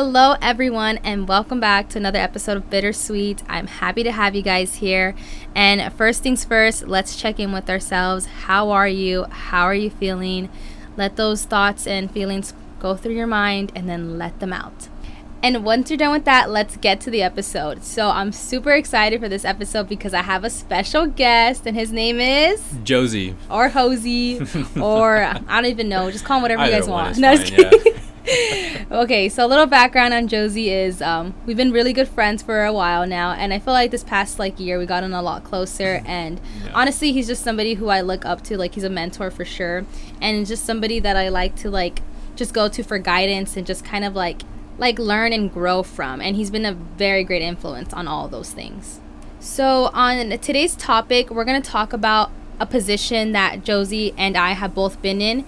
Hello, everyone, and welcome back to another episode of Bittersweet. I'm happy to have you guys here. And first things first, let's check in with ourselves. How are you? How are you feeling? Let those thoughts and feelings go through your mind and then let them out. And once you're done with that, let's get to the episode. So I'm super excited for this episode because I have a special guest, and his name is Josie or Hosey, or I don't even know. Just call him whatever you guys want. No, fine, yeah. okay, so a little background on Josie is um, we've been really good friends for a while now, and I feel like this past like year we gotten a lot closer. And Yeah. honestly, he's just somebody who I look up to. Like he's a mentor for sure, and just somebody that I like to like just go to for guidance and just kind of like like learn and grow from. And he's been a very great influence on all those things. So on today's topic, we're gonna talk about a position that Josie and I have both been in.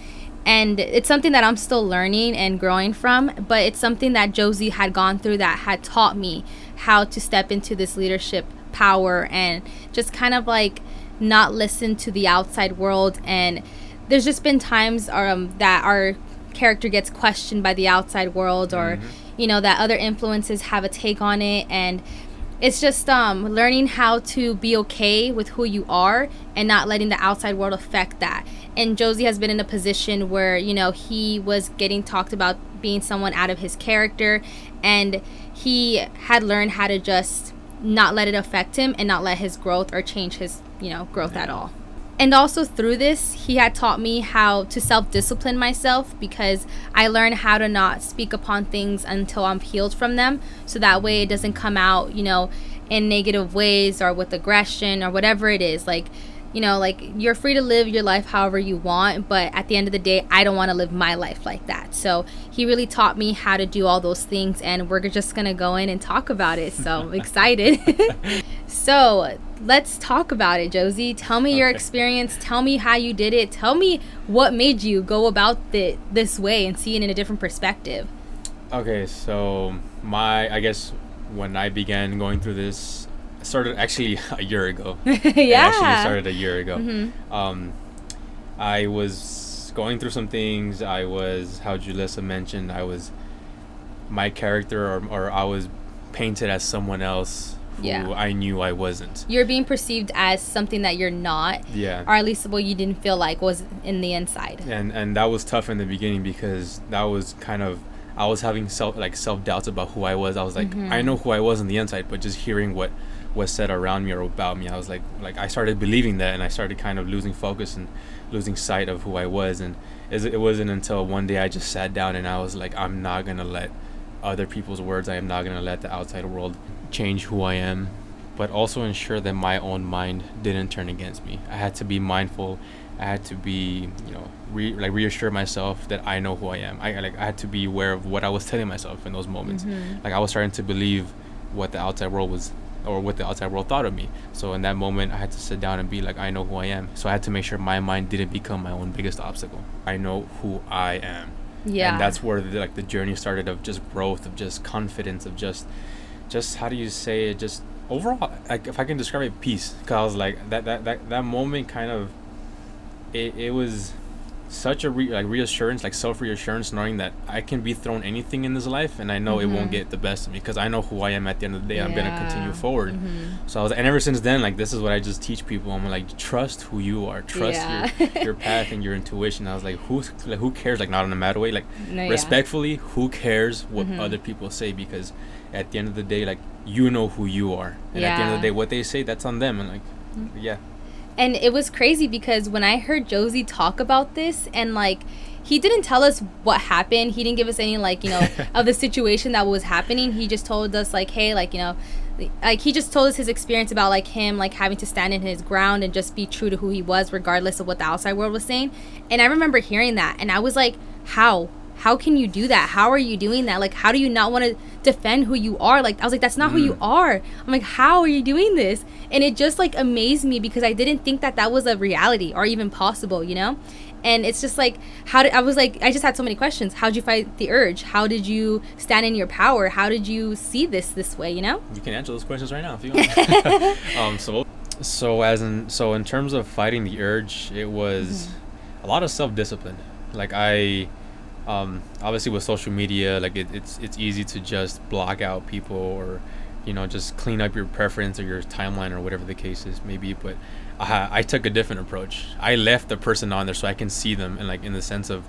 And it's something that I'm still learning and growing from, but it's something that Josie had gone through that had taught me how to step into this leadership power and just kind of like not listen to the outside world. And there's just been times um, that our character gets questioned by the outside world or, you know, that other influences have a take on it. And it's just um learning how to be okay with who you are and not letting the outside world affect that and josie has been in a position where you know he was getting talked about being someone out of his character and he had learned how to just not let it affect him and not let his growth or change his you know growth at all and also through this, he had taught me how to self discipline myself because I learned how to not speak upon things until I'm healed from them. So that way it doesn't come out, you know, in negative ways or with aggression or whatever it is. Like, you know, like you're free to live your life however you want, but at the end of the day, I don't want to live my life like that. So he really taught me how to do all those things, and we're just gonna go in and talk about it. So I'm excited. so let's talk about it, Josie. Tell me your experience. Tell me how you did it. Tell me what made you go about it this way and see it in a different perspective. Okay, so my I guess when I began going through this, it started actually a year ago. It actually started a year ago. Mhm. Um, I was going through some things. I was how Julissa mentioned. I was my character, or or I was painted as someone else who Yeah. I knew I wasn't. You're being perceived as something that you're not, Yeah. or at least what you didn't feel like was in the inside. and and that was tough in the beginning because that was kind of I was having self like self doubts about who I was. I was like Mhm. I know who I was on the inside, but just hearing what was said around me or about me, I was like like I started believing that, and I started kind of losing focus and losing sight of who I was. And it wasn't until one day I just sat down and I was like, I'm not gonna let other people's words. I am not gonna let the outside world change who I am but also ensure that my own mind didn't turn against me. I had to be mindful. I had to be, you know, re- like reassure myself that I know who I am. I like I had to be aware of what I was telling myself in those moments. Mhm. Like I was starting to believe what the outside world was or what the outside world thought of me. So in that moment, I had to sit down and be like, I know who I am. So I had to make sure my mind didn't become my own biggest obstacle. I know who I am. Yeah. And that's where the, like the journey started of just growth, of just confidence, of just, just how do you say it? Just overall, like if I can describe it, peace. Cause I was like that that that that moment kind of, it it was, such a re- like reassurance, like self reassurance, knowing that I can be thrown anything in this life, and I know it won't Mhm. get the best of me because I know who I am at the end of the day. I'm gonna continue Yeah. forward. Mhm. So I was, and ever since then, like this is what I just teach people. I'm like, trust who you are, trust Yeah. your your path and your intuition. I was like, who's like, who cares? Like not in a mad way, like No, yeah. respectfully, who cares what Mhm. other people say? Because at the end of the day, like you know who you are, and at the end of the day, what they say, that's on them. And like, yeah, And it was crazy because when I heard Josie talk about this and like he didn't tell us what happened. He didn't give us any like, you know, of the situation that was happening. He just told us like, hey, like, you know, like he just told us his experience about like him like having to stand in his ground and just be true to who he was regardless of what the outside world was saying. And I remember hearing that and I was like, how? How can you do that? How are you doing that? Like, how do you not want to defend who you are? Like, I was like, that's not who you Mm. are. I'm like, how are you doing this? And it just like amazed me because I didn't think that that was a reality or even possible, you know? And it's just like, how did I was like, I just had so many questions. How did you fight the urge? How did you stand in your power? How did you see this this way, you know? you can answer those questions right now if you want. um, so so as in so in terms of fighting the urge, it was Mm-hmm. a lot of self discipline. Like I um, obviously with social media, like it, it's it's easy to just block out people or you know just clean up your preference or your timeline or whatever the case is maybe. But I, I took a different approach. I left the person on there so I can see them and like in the sense of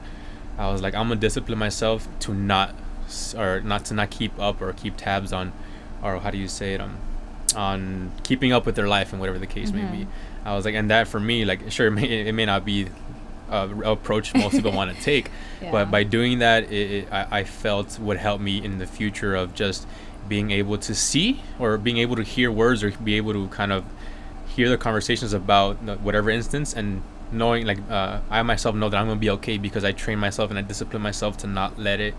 I was like I'm gonna discipline myself to not or not to not keep up or keep tabs on or how do you say it um on keeping up with their life and whatever the case mm-hmm. may be. Mm-hmm. I was like, and that for me, like, sure, it may, it may not be uh, approach most people want to take. Yeah. But by doing that, it, it, I, I felt would help me in the future of just being able to see or being able to hear words or be able to kind of hear the conversations about whatever instance and knowing like uh, I myself know that I'm gonna be okay because I train myself and I discipline myself to not let it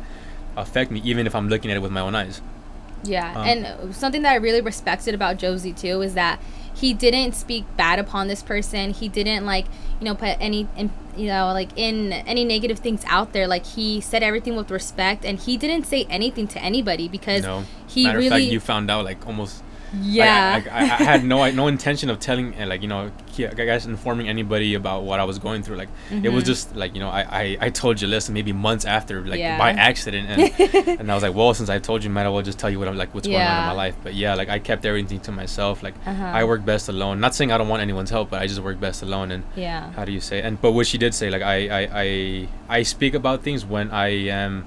affect me even if I'm looking at it with my own eyes. Yeah, um, and something that I really respected about Josie too is that he didn't speak bad upon this person. He didn't like you know put any in, you know like in any negative things out there. Like he said everything with respect, and he didn't say anything to anybody because no. he Matter really. Fact, you found out like almost yeah. Like, I, I, I, had no no intention of telling like you know I guess informing anybody about what I was going through. Like mm-hmm. it was mm-hmm. just like you know I, I, I told you listen maybe months after like yeah. by accident and and I was like well since I told you might as well just tell you what I'm like what's yeah. going on in my life. But yeah like I kept everything to myself. Like uh-huh. I work best alone. Not saying I don't want anyone's help, but I just work best alone. And yeah how do you say and but what she did say like I I I, I speak about things when I am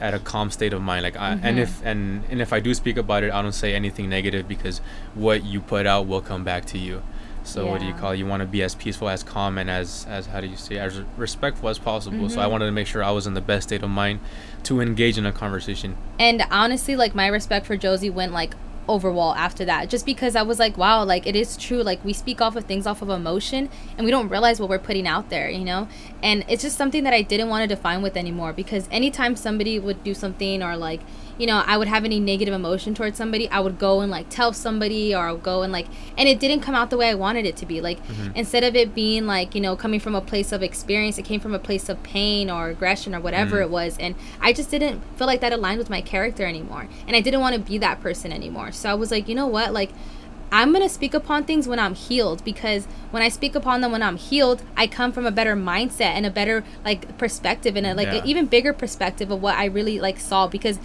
at a calm state of mind like I, mm-hmm. and if and and if i do speak about it i don't say anything negative because what you put out will come back to you so yeah. what do you call it? you want to be as peaceful as calm and as as how do you say as respectful as possible mm-hmm. so i mm-hmm. wanted to make sure i was in the best state of mind to engage in a conversation and honestly like my respect for josie went like overall after that just because i was like wow like it is true like we speak off of things off of emotion and we don't realize what we're putting out there you know? And it's just something that i didn't want to define with anymore because anytime somebody would do something or like you know, I would have any negative emotion towards somebody, I would go and like tell somebody or I would go and like, and it didn't come out the way I wanted it to be. Like, mm-hmm. instead of it being like, you know, coming from a place of experience, it came from a place of pain or aggression or whatever mm-hmm. it was. And I just didn't feel like that aligned with my character anymore. And I didn't want to be that person anymore. So I was like, you know what? Like, I'm going to speak upon things when I'm healed because when I speak upon them when I'm healed, I come from a better mindset and a better like perspective and a like yeah. an even bigger perspective of what I really like saw because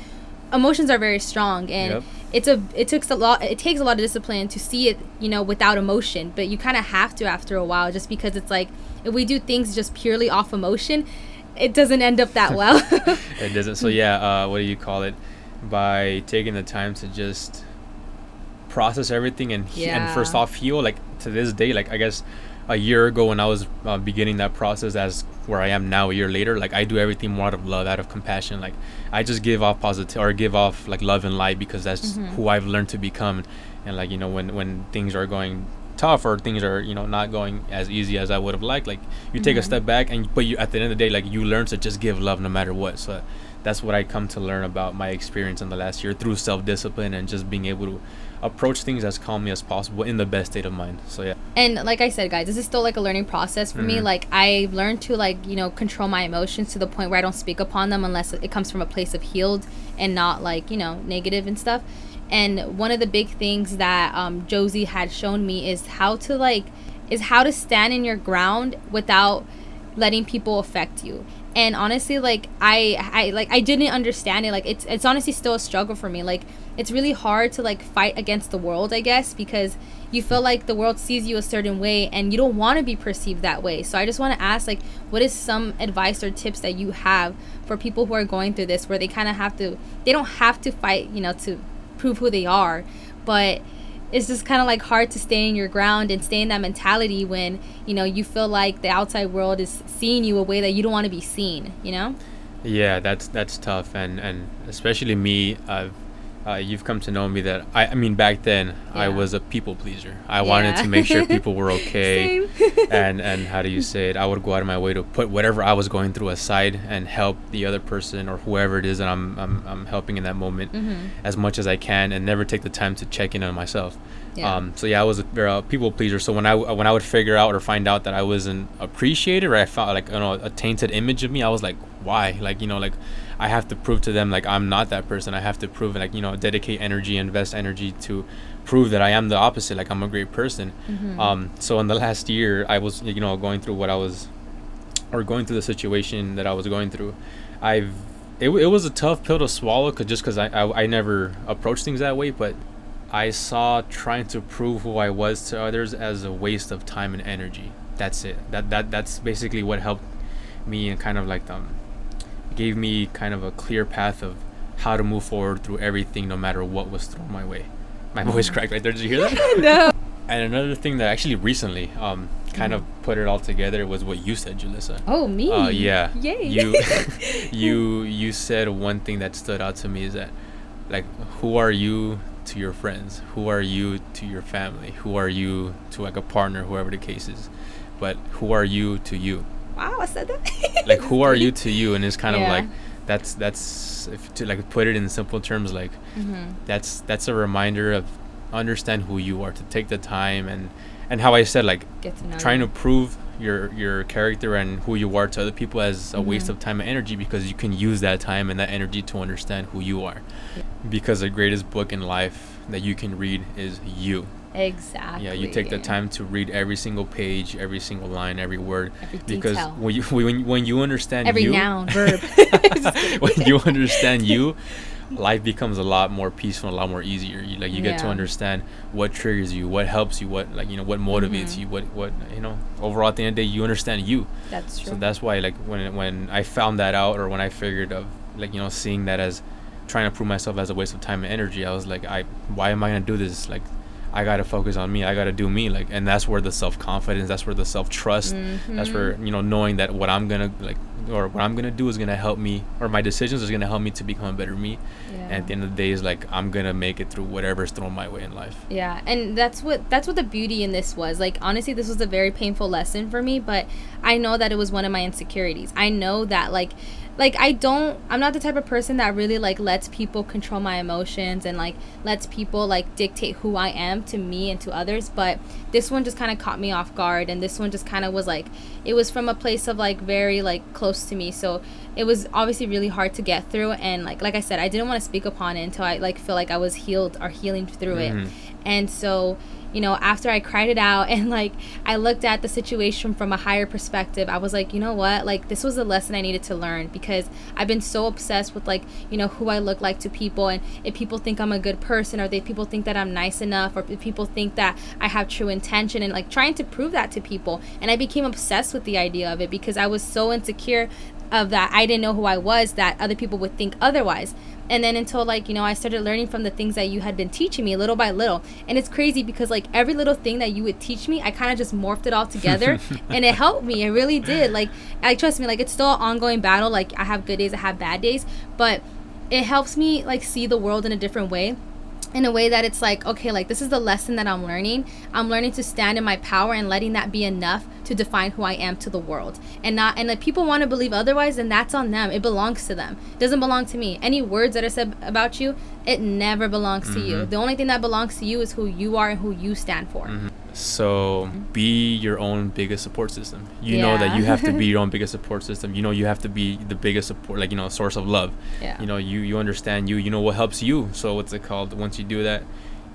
emotions are very strong and yep. it's a it takes a lot it takes a lot of discipline to see it you know without emotion but you kind of have to after a while just because it's like if we do things just purely off emotion it doesn't end up that well it doesn't so yeah uh, what do you call it by taking the time to just process everything and yeah. and first off heal like to this day like i guess a year ago when I was uh, beginning that process as where I am now a year later like I do everything more out of love out of compassion like I just give off positive or give off like love and light because that's mm-hmm. who I've learned to become and like you know when when things are going tough or things are you know not going as easy as I would have liked like you take mm-hmm. a step back and but you at the end of the day like you learn to just give love no matter what so that's what I come to learn about my experience in the last year through self-discipline and just being able to approach things as calmly as possible in the best state of mind. So yeah. And like I said, guys, this is still like a learning process for mm-hmm. me. Like I learned to like you know control my emotions to the point where I don't speak upon them unless it comes from a place of healed and not like you know negative and stuff. And one of the big things that um, Josie had shown me is how to like is how to stand in your ground without letting people affect you and honestly like i i like i didn't understand it. Like it's it's honestly still a struggle for me. Like it's really hard to like fight against the world i guess because you feel like the world sees you a certain way and you don't want to be perceived that way. So i just want to ask like what is some advice or tips that you have for people who are going through this where they kind of have to they don't have to fight you know to prove who they are but it's just kind of like hard to stay in your ground and stay in that mentality when you know you feel like the outside world is seeing you a way that you don't want to be seen you know? Yeah that's that's tough and and especially me i've uh, you've come to know me that I, I mean back then yeah. I was a people pleaser. I yeah. wanted to make sure people were okay, and and how do you say it? I would go out of my way to put whatever I was going through aside and help the other person or whoever it is that I'm I'm, I'm helping in that moment mm-hmm. as much as I can, and never take the time to check in on myself. Yeah. Um, so yeah, I was a uh, people pleaser. So when I when I would figure out or find out that I wasn't appreciated or I felt like you know a tainted image of me, I was like, why? Like you know like I have to prove to them like I'm not that person. I have to prove like you know dedicate energy, invest energy to prove that I am the opposite. Like I'm a great person. Mm-hmm. Um, so in the last year, I was you know going through what I was, or going through the situation that I was going through. I've it, it was a tough pill to swallow cause just because I, I, I never approached things that way but i saw trying to prove who i was to others as a waste of time and energy that's it that, that that's basically what helped me and kind of like um gave me kind of a clear path of how to move forward through everything no matter what was thrown my way my voice Mm. cracked right there did you hear that no. and another thing that actually recently um kind of put it all together was what you said julissa Oh, me. uh, yeah. Yay. You, you, you said one thing that stood out to me is that, like, who are you to your friends? Who are you to your family? Who are you to like a partner, whoever the case is? But who are you to you? wow, I said that. Like, who are you to you? And it's kind Yeah. of like, that's that's if to like put it in simple terms, like hmm that's that's a reminder of understand who you are to take the time and and how I said like Get to know. trying you. to prove your your character and who you are to other people as a waste Mhm. of time and energy because you can use that time and that energy to understand who you are Yeah. because the greatest book in life that you can read is you Exactly. yeah you take the time to read every single page every single line every word Every because detail. when you when, when you understand Every you noun, verb. when you understand you life becomes a lot more peaceful a lot more easier you like you get to understand what triggers you what helps you what like you know what motivates Mhm. you what what you know overall at the end of the day you understand you That's true. so that's why like when when i found that out or when i figured of like you know seeing that as trying to prove myself as a waste of time and energy i was like i why am i gonna do this like i gotta focus on me i gotta do me like and that's where the self-confidence that's where the self-trust that's Mhm. where you know knowing that what i'm gonna like or what i'm gonna do is gonna help me or my decisions is gonna help me to become a better me yeah. and at the end of the day is like i'm gonna make it through whatever's thrown my way in life Yeah, and that's what that's what the beauty in this was. Like honestly, this was a very painful lesson for me, but I know that it was one of my insecurities. I know that like like I don't I'm not the type of person that really like lets people control my emotions and like lets people like dictate who I am to me and to others, but this one just kind of caught me off guard and this one just kind of was like it was from a place of like very like close to me. So it was obviously really hard to get through and like like I said, I didn't want to speak upon it until I like feel like I was healed or healing through Mhm. it. And so, you know, after I cried it out and like I looked at the situation from a higher perspective, I was like, you know what? Like this was a lesson I needed to learn because I've been so obsessed with like, you know, who I look like to people and if people think I'm a good person or if people think that I'm nice enough or if people think that I have true intention and like trying to prove that to people. And I became obsessed with the idea of it because I was so insecure of that I didn't know who I was that other people would think otherwise. And then until like, you know, I started learning from the things that you had been teaching me little by little. And it's crazy because like every little thing that you would teach me, I kind of just morphed it all together and it helped me. It really did. Like I trust me, like it's still an ongoing battle. Like I have good days, I have bad days, but it helps me like see the world in a different way in a way that it's like okay like this is the lesson that i'm learning. I'm learning to stand in my power and letting that be enough to define who i am to the world. And not and if people want to believe otherwise then that's on them. It belongs to them. It doesn't belong to me. Any words that are said about you it never belongs to you. Mhm. the only thing that belongs to you is who you are and who you stand for. Mhm. So be your own biggest support system. You know that you have to be your own biggest support system. You know you have to be the biggest support, like you know, source of love. yeah You know you you understand you. You know what helps you. So what's it called? Once you do that,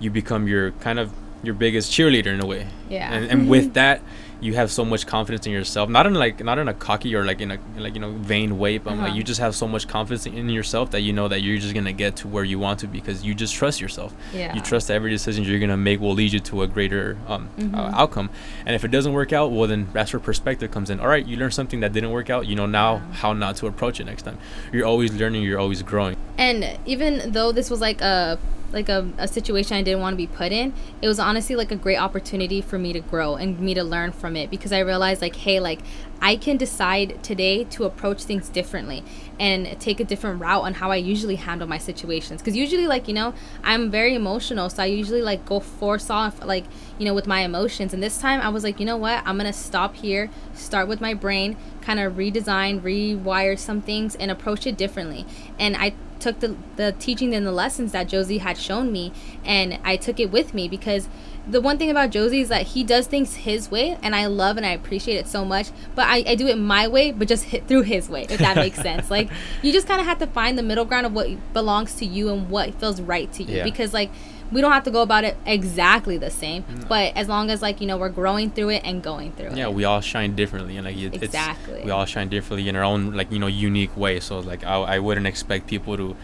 you become your kind of your biggest cheerleader in a way. yeah And and with that, you have so much confidence in yourself. Not in like not in a cocky or like in a like you know vain way, but like Uh-huh. you just have so much confidence in yourself that you know that you're just gonna get to where you want to because you just trust yourself yeah you trust that every decision you're gonna make will lead you to a greater um, uh, Mhm. outcome. And if it doesn't work out, well then that's where perspective comes in. All right, you learned something that didn't work out. You know now Yeah. how not to approach it next time. You're always learning. You're always growing. and even though this was like a like a, a situation i didn't want to be put in it was honestly like a great opportunity for me to grow and me to learn from it because i realized like hey like i can decide today to approach things differently and take a different route on how i usually handle my situations. Because usually like you know i'm very emotional so i usually like go force off like you know with my emotions. And this time i was like you know what? I'm gonna stop here start with my brain kind of redesign rewire some things and approach it differently. And i took the the teaching and the lessons that Josie had shown me and I took it with me because the one thing about Josie is that he does things his way, and I love and I appreciate it so much. But I, I do it my way, but just hit through his way, if that makes sense. Like you just kind of have to find the middle ground of what belongs to you and what feels right to you, Yeah. because like we don't have to go about it exactly the same, No. but as long as like you know we're growing through it and going through yeah it. Yeah, we all shine differently and like it, Exactly. it's we all shine differently in our own like you know unique way so like I, I wouldn't expect people to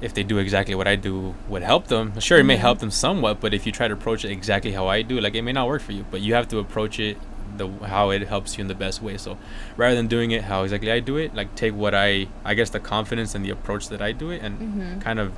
if they do exactly what i do would help them sure it may Mhm. help them somewhat but if you try to approach it exactly how i do like it may not work for you but you have to approach it the how it helps you in the best way so rather than doing it how exactly i do it like take what i i guess the confidence and the approach that i do it and Mhm. kind of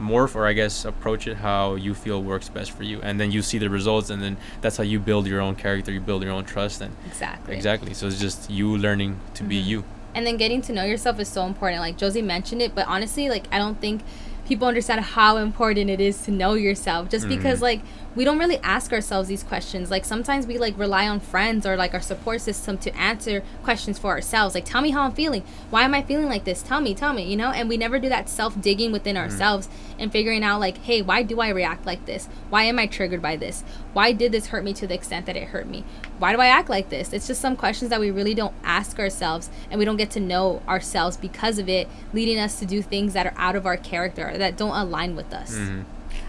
morph or I guess approach it how you feel works best for you, and then you see the results, and then that's how you build your own character, you build your own trust, and Exactly. exactly. So it's just you learning to be Mhm. you. and then getting to know yourself is so important like josie mentioned it but honestly like i don't think people understand how important it is to know yourself just because Mhm. like we don't really ask ourselves these questions. Like sometimes we like rely on friends or like our support system to answer questions for ourselves. Like tell me how i'm feeling. Why am i feeling like this? Tell me tell me you know? And we never do that self digging within ourselves and figuring out like hey why do i react like this? Why am i triggered by this? Why did this hurt me to the extent that it hurt me? Why do i act like this? It's just some questions that we really don't ask ourselves and we don't get to know ourselves because of it leading us to do things that are out of our character that don't align with us. Mhm.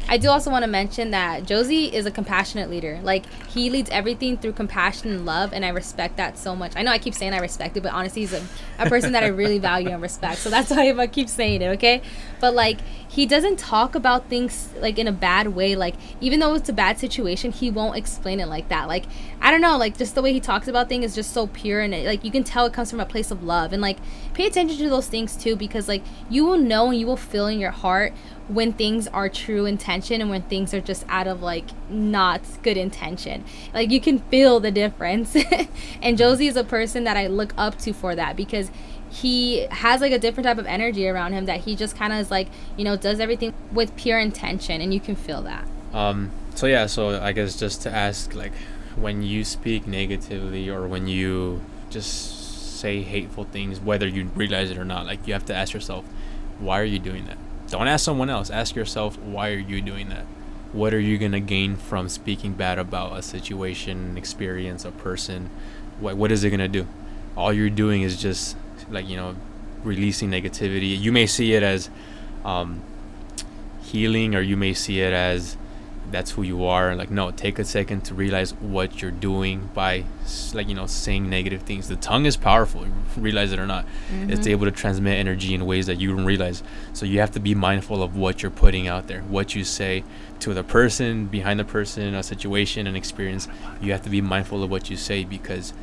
I do also want to mention that Josie is a compassionate leader. Like he leads everything through compassion and love, and I respect that so much. I know I keep saying I respect it, but honestly, he's a, a person that I really value and respect. So that's why I keep saying it, okay? But like he doesn't talk about things like in a bad way. Like even though it's a bad situation, he won't explain it like that. Like I don't know, like just the way he talks about things is just so pure, and it, like you can tell it comes from a place of love. And like pay attention to those things too, because like you will know and you will feel in your heart when things are true intention and when things are just out of like not good intention. Like you can feel the difference. and Josie is a person that I look up to for that because he has like a different type of energy around him that he just kind of is like, you know, does everything with pure intention and you can feel that. Um. So yeah. So I guess just to ask, like, when you speak negatively or when you just say hateful things, whether you realize it or not, like you have to ask yourself, why are you doing that? Don't ask someone else. Ask yourself, why are you doing that? What are you gonna gain from speaking bad about a situation, experience, a person? What What is it gonna do? All you're doing is just like you know, releasing negativity. You may see it as um, healing, or you may see it as that's who you are. Like no, take a second to realize what you're doing by like you know saying negative things. The tongue is powerful. Realize it or not, it's Mhm. able to transmit energy in ways that you don't realize. So you have to be mindful of what you're putting out there, what you say to the person, behind the person, a situation, an experience. You have to be mindful of what you say because,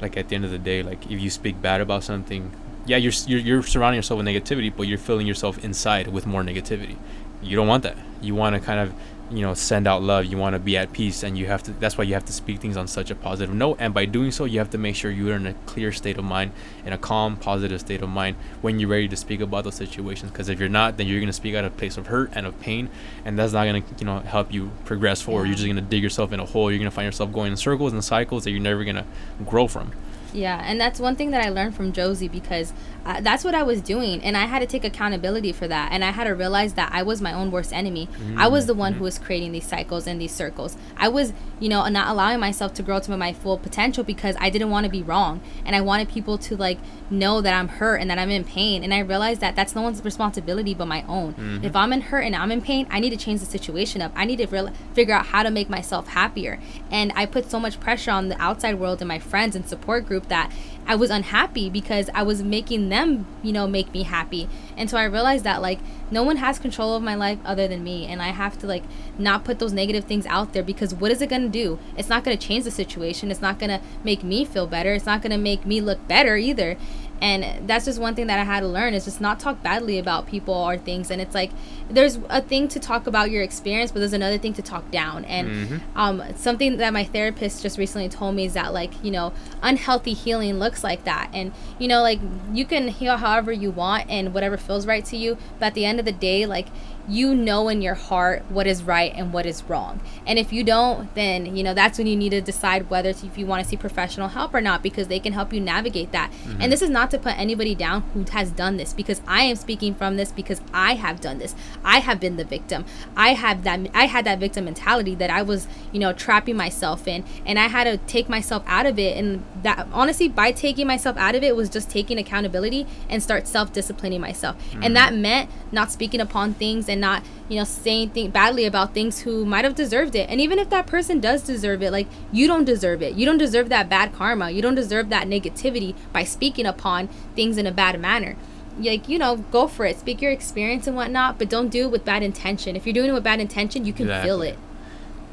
like at the end of the day, like if you speak bad about something, yeah, you're you're, you're surrounding yourself with negativity, but you're filling yourself inside with more negativity. You don't want that. You want to kind of you know send out love you want to be at peace and you have to that's why you have to speak things on such a positive note and by doing so you have to make sure you're in a clear state of mind in a calm positive state of mind when you're ready to speak about those situations because if you're not then you're going to speak out of a place of hurt and of pain and that's not going to you know help you progress forward. You're just going to dig yourself in a hole. You're going to find yourself going in circles and cycles that you're never going to grow from Yeah, and that's one thing that I learned from Josie because uh, that's what I was doing, and I had to take accountability for that, and I had to realize that I was my own worst enemy. I was the one who was creating these cycles and these circles. I was, you know, not allowing myself to grow to my full potential because I didn't want to be wrong, and I wanted people to like know that I'm hurt and that I'm in pain, and I realized that that's no one's responsibility but my own. Mhm. If I'm in hurt and I'm in pain, I need to change the situation up. I need to real- figure out how to make myself happier, and I put so much pressure on the outside world and my friends and support group that I was unhappy because I was making them, you know, make me happy. And so I realized that like no one has control of my life other than me and I have to like not put those negative things out there because what is it going to do? It's not going to change the situation. It's not going to make me feel better. It's not going to make me look better either. And that's just one thing that I had to learn is just not talk badly about people or things. And it's like there's a thing to talk about your experience, but there's another thing to talk down. And Mhm. um, something that my therapist just recently told me is that like you know unhealthy healing looks like that and you know like you can heal however you want and whatever feels right to you but at the end of the day like you know in your heart what is right and what is wrong. And if you don't, then you know that's when you need to decide whether to, if you want to see professional help or not because they can help you navigate that. Mm-hmm. And this is not to put anybody down who has done this because I am speaking from this because I have done this. I have been the victim. I have that I had that victim mentality that I was, you know, trapping myself in and I had to take myself out of it and that honestly by taking myself out of it was just taking accountability and start self-disciplining myself. Mm-hmm. And that meant not speaking upon things and not you know saying th- badly about things who might have deserved it. And even if that person does deserve it like you don't deserve it. You don't deserve that bad karma. You don't deserve that negativity by speaking upon things in a bad manner. Like you know go for it. Speak your experience and whatnot but don't do it with bad intention. If you're doing it with bad intention you can exactly. feel it.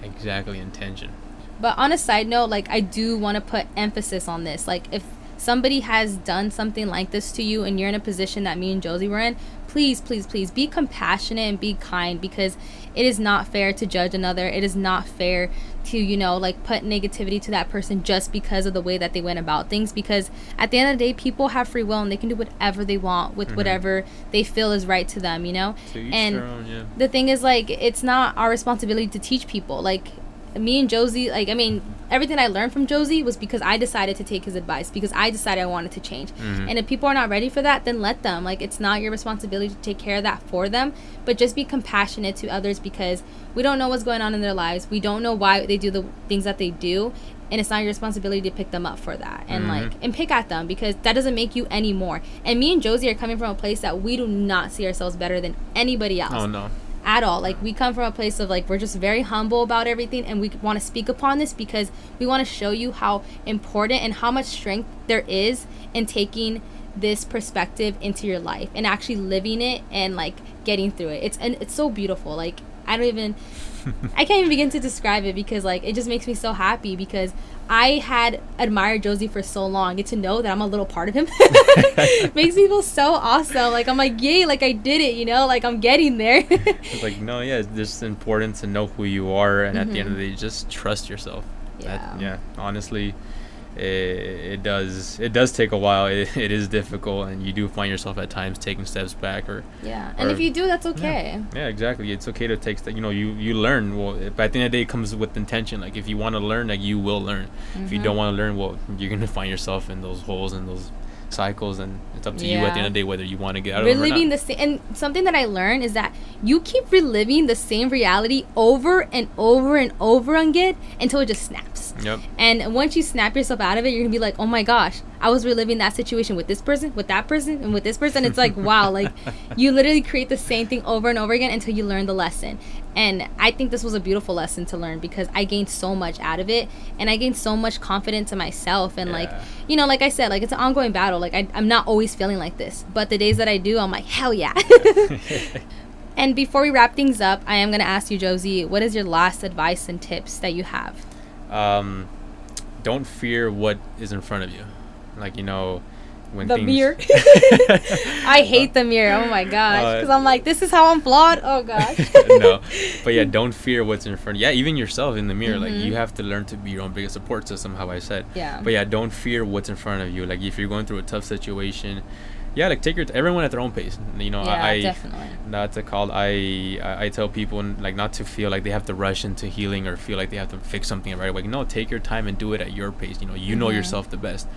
Exactly intention. But on a side note like i do want to put emphasis on this. Like if somebody has done something like this to you and you're in a position that me and Josie were in, please, please, please be compassionate and be kind because it is not fair to judge another. It is not fair to, you know, like put negativity to that person just because of the way that they went about things. Because at the end of the day, people have free will and they can do whatever they want with mm-hmm. whatever they feel is right to them, you know? and own, yeah. the thing is, like, it's not our responsibility to teach people. Like, me and Josie, like, I mean, everything I learned from Josie was because I decided to take his advice, because I decided I wanted to change. Mm-hmm. And if people are not ready for that, then let them. Like, it's not your responsibility to take care of that for them, but just be compassionate to others because we don't know what's going on in their lives. We don't know why they do the things that they do. And it's not your responsibility to pick them up for that and mm-hmm. like and pick at them because that doesn't make you any more. And me and Josie are coming from a place that we do not see ourselves better than anybody else. Oh no at all. Like we come from a place of like we're just very humble about everything and we want to speak upon this because we want to show you how important and how much strength there is in taking this perspective into your life and actually living it and like getting through it. It's and it's so beautiful. Like I don't even I can't even begin to describe it because like it just makes me so happy because I had admired Josie for so long. Get to know that I'm a little part of him makes me feel so awesome. Like I'm like, yay, like I did it, you know, like I'm getting there. it's like no, yeah, it's just important to know who you are, and mm-hmm. at the end of the mm-hmm. day, just trust yourself. Yeah. That, yeah. Honestly, it, it does it does take a while. It, it is difficult, and you do find yourself at times taking steps back. Or yeah, and or, if you do, that's okay. Yeah, yeah, exactly. It's okay to take. You know, you you learn. Well, but at the end of the day, it comes with intention. Like if you want to learn, like you will learn. Mm-hmm. If you don't mm-hmm. want to learn, well, you're gonna find yourself in those holes and those cycles and it's up to yeah. you at the end of the day whether you want to get out reliving of reliving the same and something that i learned is that you keep reliving the same reality over and over and over again until it just snaps Yep. And once you snap yourself out of it, you're gonna be like, oh my gosh, I was reliving that situation with this person, with that person, and with this person. It's like, wow, like you literally create the same thing over and over again until you learn the lesson. And I think this was a beautiful lesson to learn because I gained so much out of it, and I gained so much confidence in myself. And yeah. like, you know, like I said, like it's an ongoing battle. Like I, I'm not always feeling like this, but the days that I do, I'm like, hell yeah. and before we wrap things up, I am gonna ask you, Josie, what is your last advice and tips that you have? Um, don't fear what is in front of you. Like you know, when the things mirror. I hate the mirror. Oh my gosh, because uh, I'm like, this is how I'm flawed. Oh gosh. no, but yeah, don't fear what's in front. of Yeah, even yourself in the mirror. Mm-hmm. Like you mm-hmm. have to learn to be your own biggest support system. How I said. Yeah. But yeah, don't fear what's in front of you. Like if you're going through a tough situation, yeah, like take your t- everyone at their own pace. You know, yeah, I definitely. That's a call. I, I I tell people like not to feel like they have to rush into healing or feel like they have to fix something right away. No, take your time and do it at your pace. You know, you mm-hmm. know yourself the best.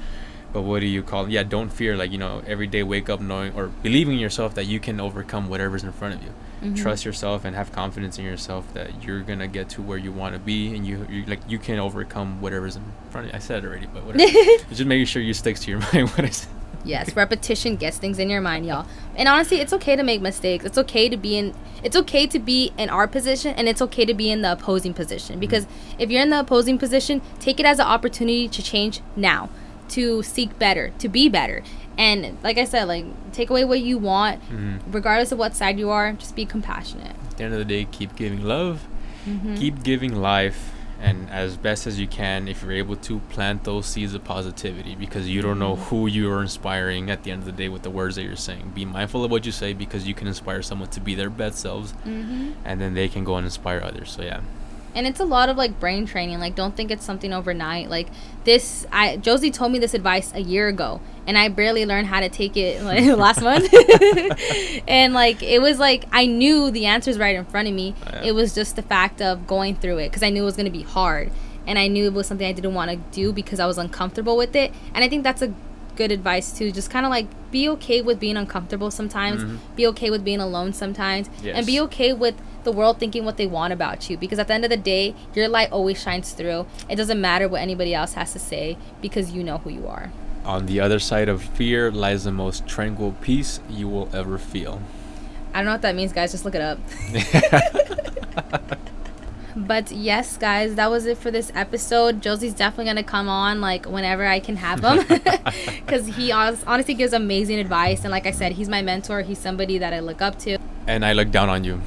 But what do you call? It? Yeah, don't fear. Like you know, every day wake up knowing or believing in yourself that you can overcome whatever's in front of you. Mm-hmm. Trust yourself and have confidence in yourself that you're gonna get to where you want to be, and you you like you can overcome whatever's in front of you. I said it already, but whatever. just making sure you sticks to your mind what I said. Yes, repetition gets things in your mind, y'all. And honestly, it's okay to make mistakes. It's okay to be in it's okay to be in our position and it's okay to be in the opposing position mm-hmm. because if you're in the opposing position, take it as an opportunity to change now, to seek better, to be better. And like I said, like take away what you want, mm-hmm. regardless of what side you are, just be compassionate. At the end of the day, keep giving love, mm-hmm. keep giving life and as best as you can if you're able to plant those seeds of positivity because you don't know mm-hmm. who you are inspiring at the end of the day with the words that you're saying be mindful of what you say because you can inspire someone to be their best selves mm-hmm. and then they can go and inspire others so yeah and it's a lot of like brain training like don't think it's something overnight. Like this i josie told me this advice a year ago and i barely learned how to take it like last month. And like it was like i knew the answers right in front of me. Yeah. it was just the fact of going through it because i knew it was going to be hard. And i knew it was something i didn't want to do because i was uncomfortable with it. And i think that's a good advice too. Just kind of like be okay with being uncomfortable sometimes. Mhm. be okay with being alone sometimes. And be okay with the world thinking what they want about you because at the end of the day your light always shines through. It doesn't matter what anybody else has to say because you know who you are. On the other side of fear lies the most tranquil peace you will ever feel. i don't know what that means guys. Just look it up. But yes guys that was it for this episode. Josie's definitely gonna come on like whenever i can have him. Because he honestly gives amazing advice and like i said he's my mentor. He's somebody that i look up to. And I look down on you,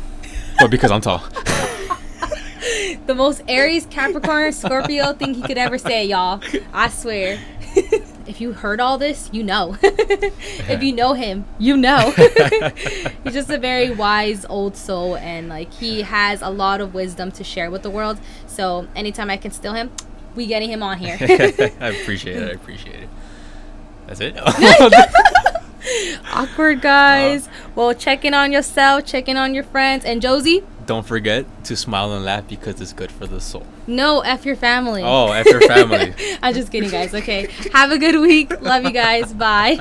but because I'm tall. the most Aries, Capricorn, Scorpio thing he could ever say, y'all. I swear. if you heard all this, you know. if you know him, you know. He's just a very wise old soul and like he has a lot of wisdom to share with the world. So anytime I can steal him, we getting him on here. I appreciate it. I appreciate it. That's it. Awkward guys. Uh, well, check in on yourself, check in on your friends. And Josie, Don't forget to smile and laugh because it's good for the soul. no F your family. Oh, F your family. I'm just kidding, guys. Okay. Have a good week. Love you guys. Bye.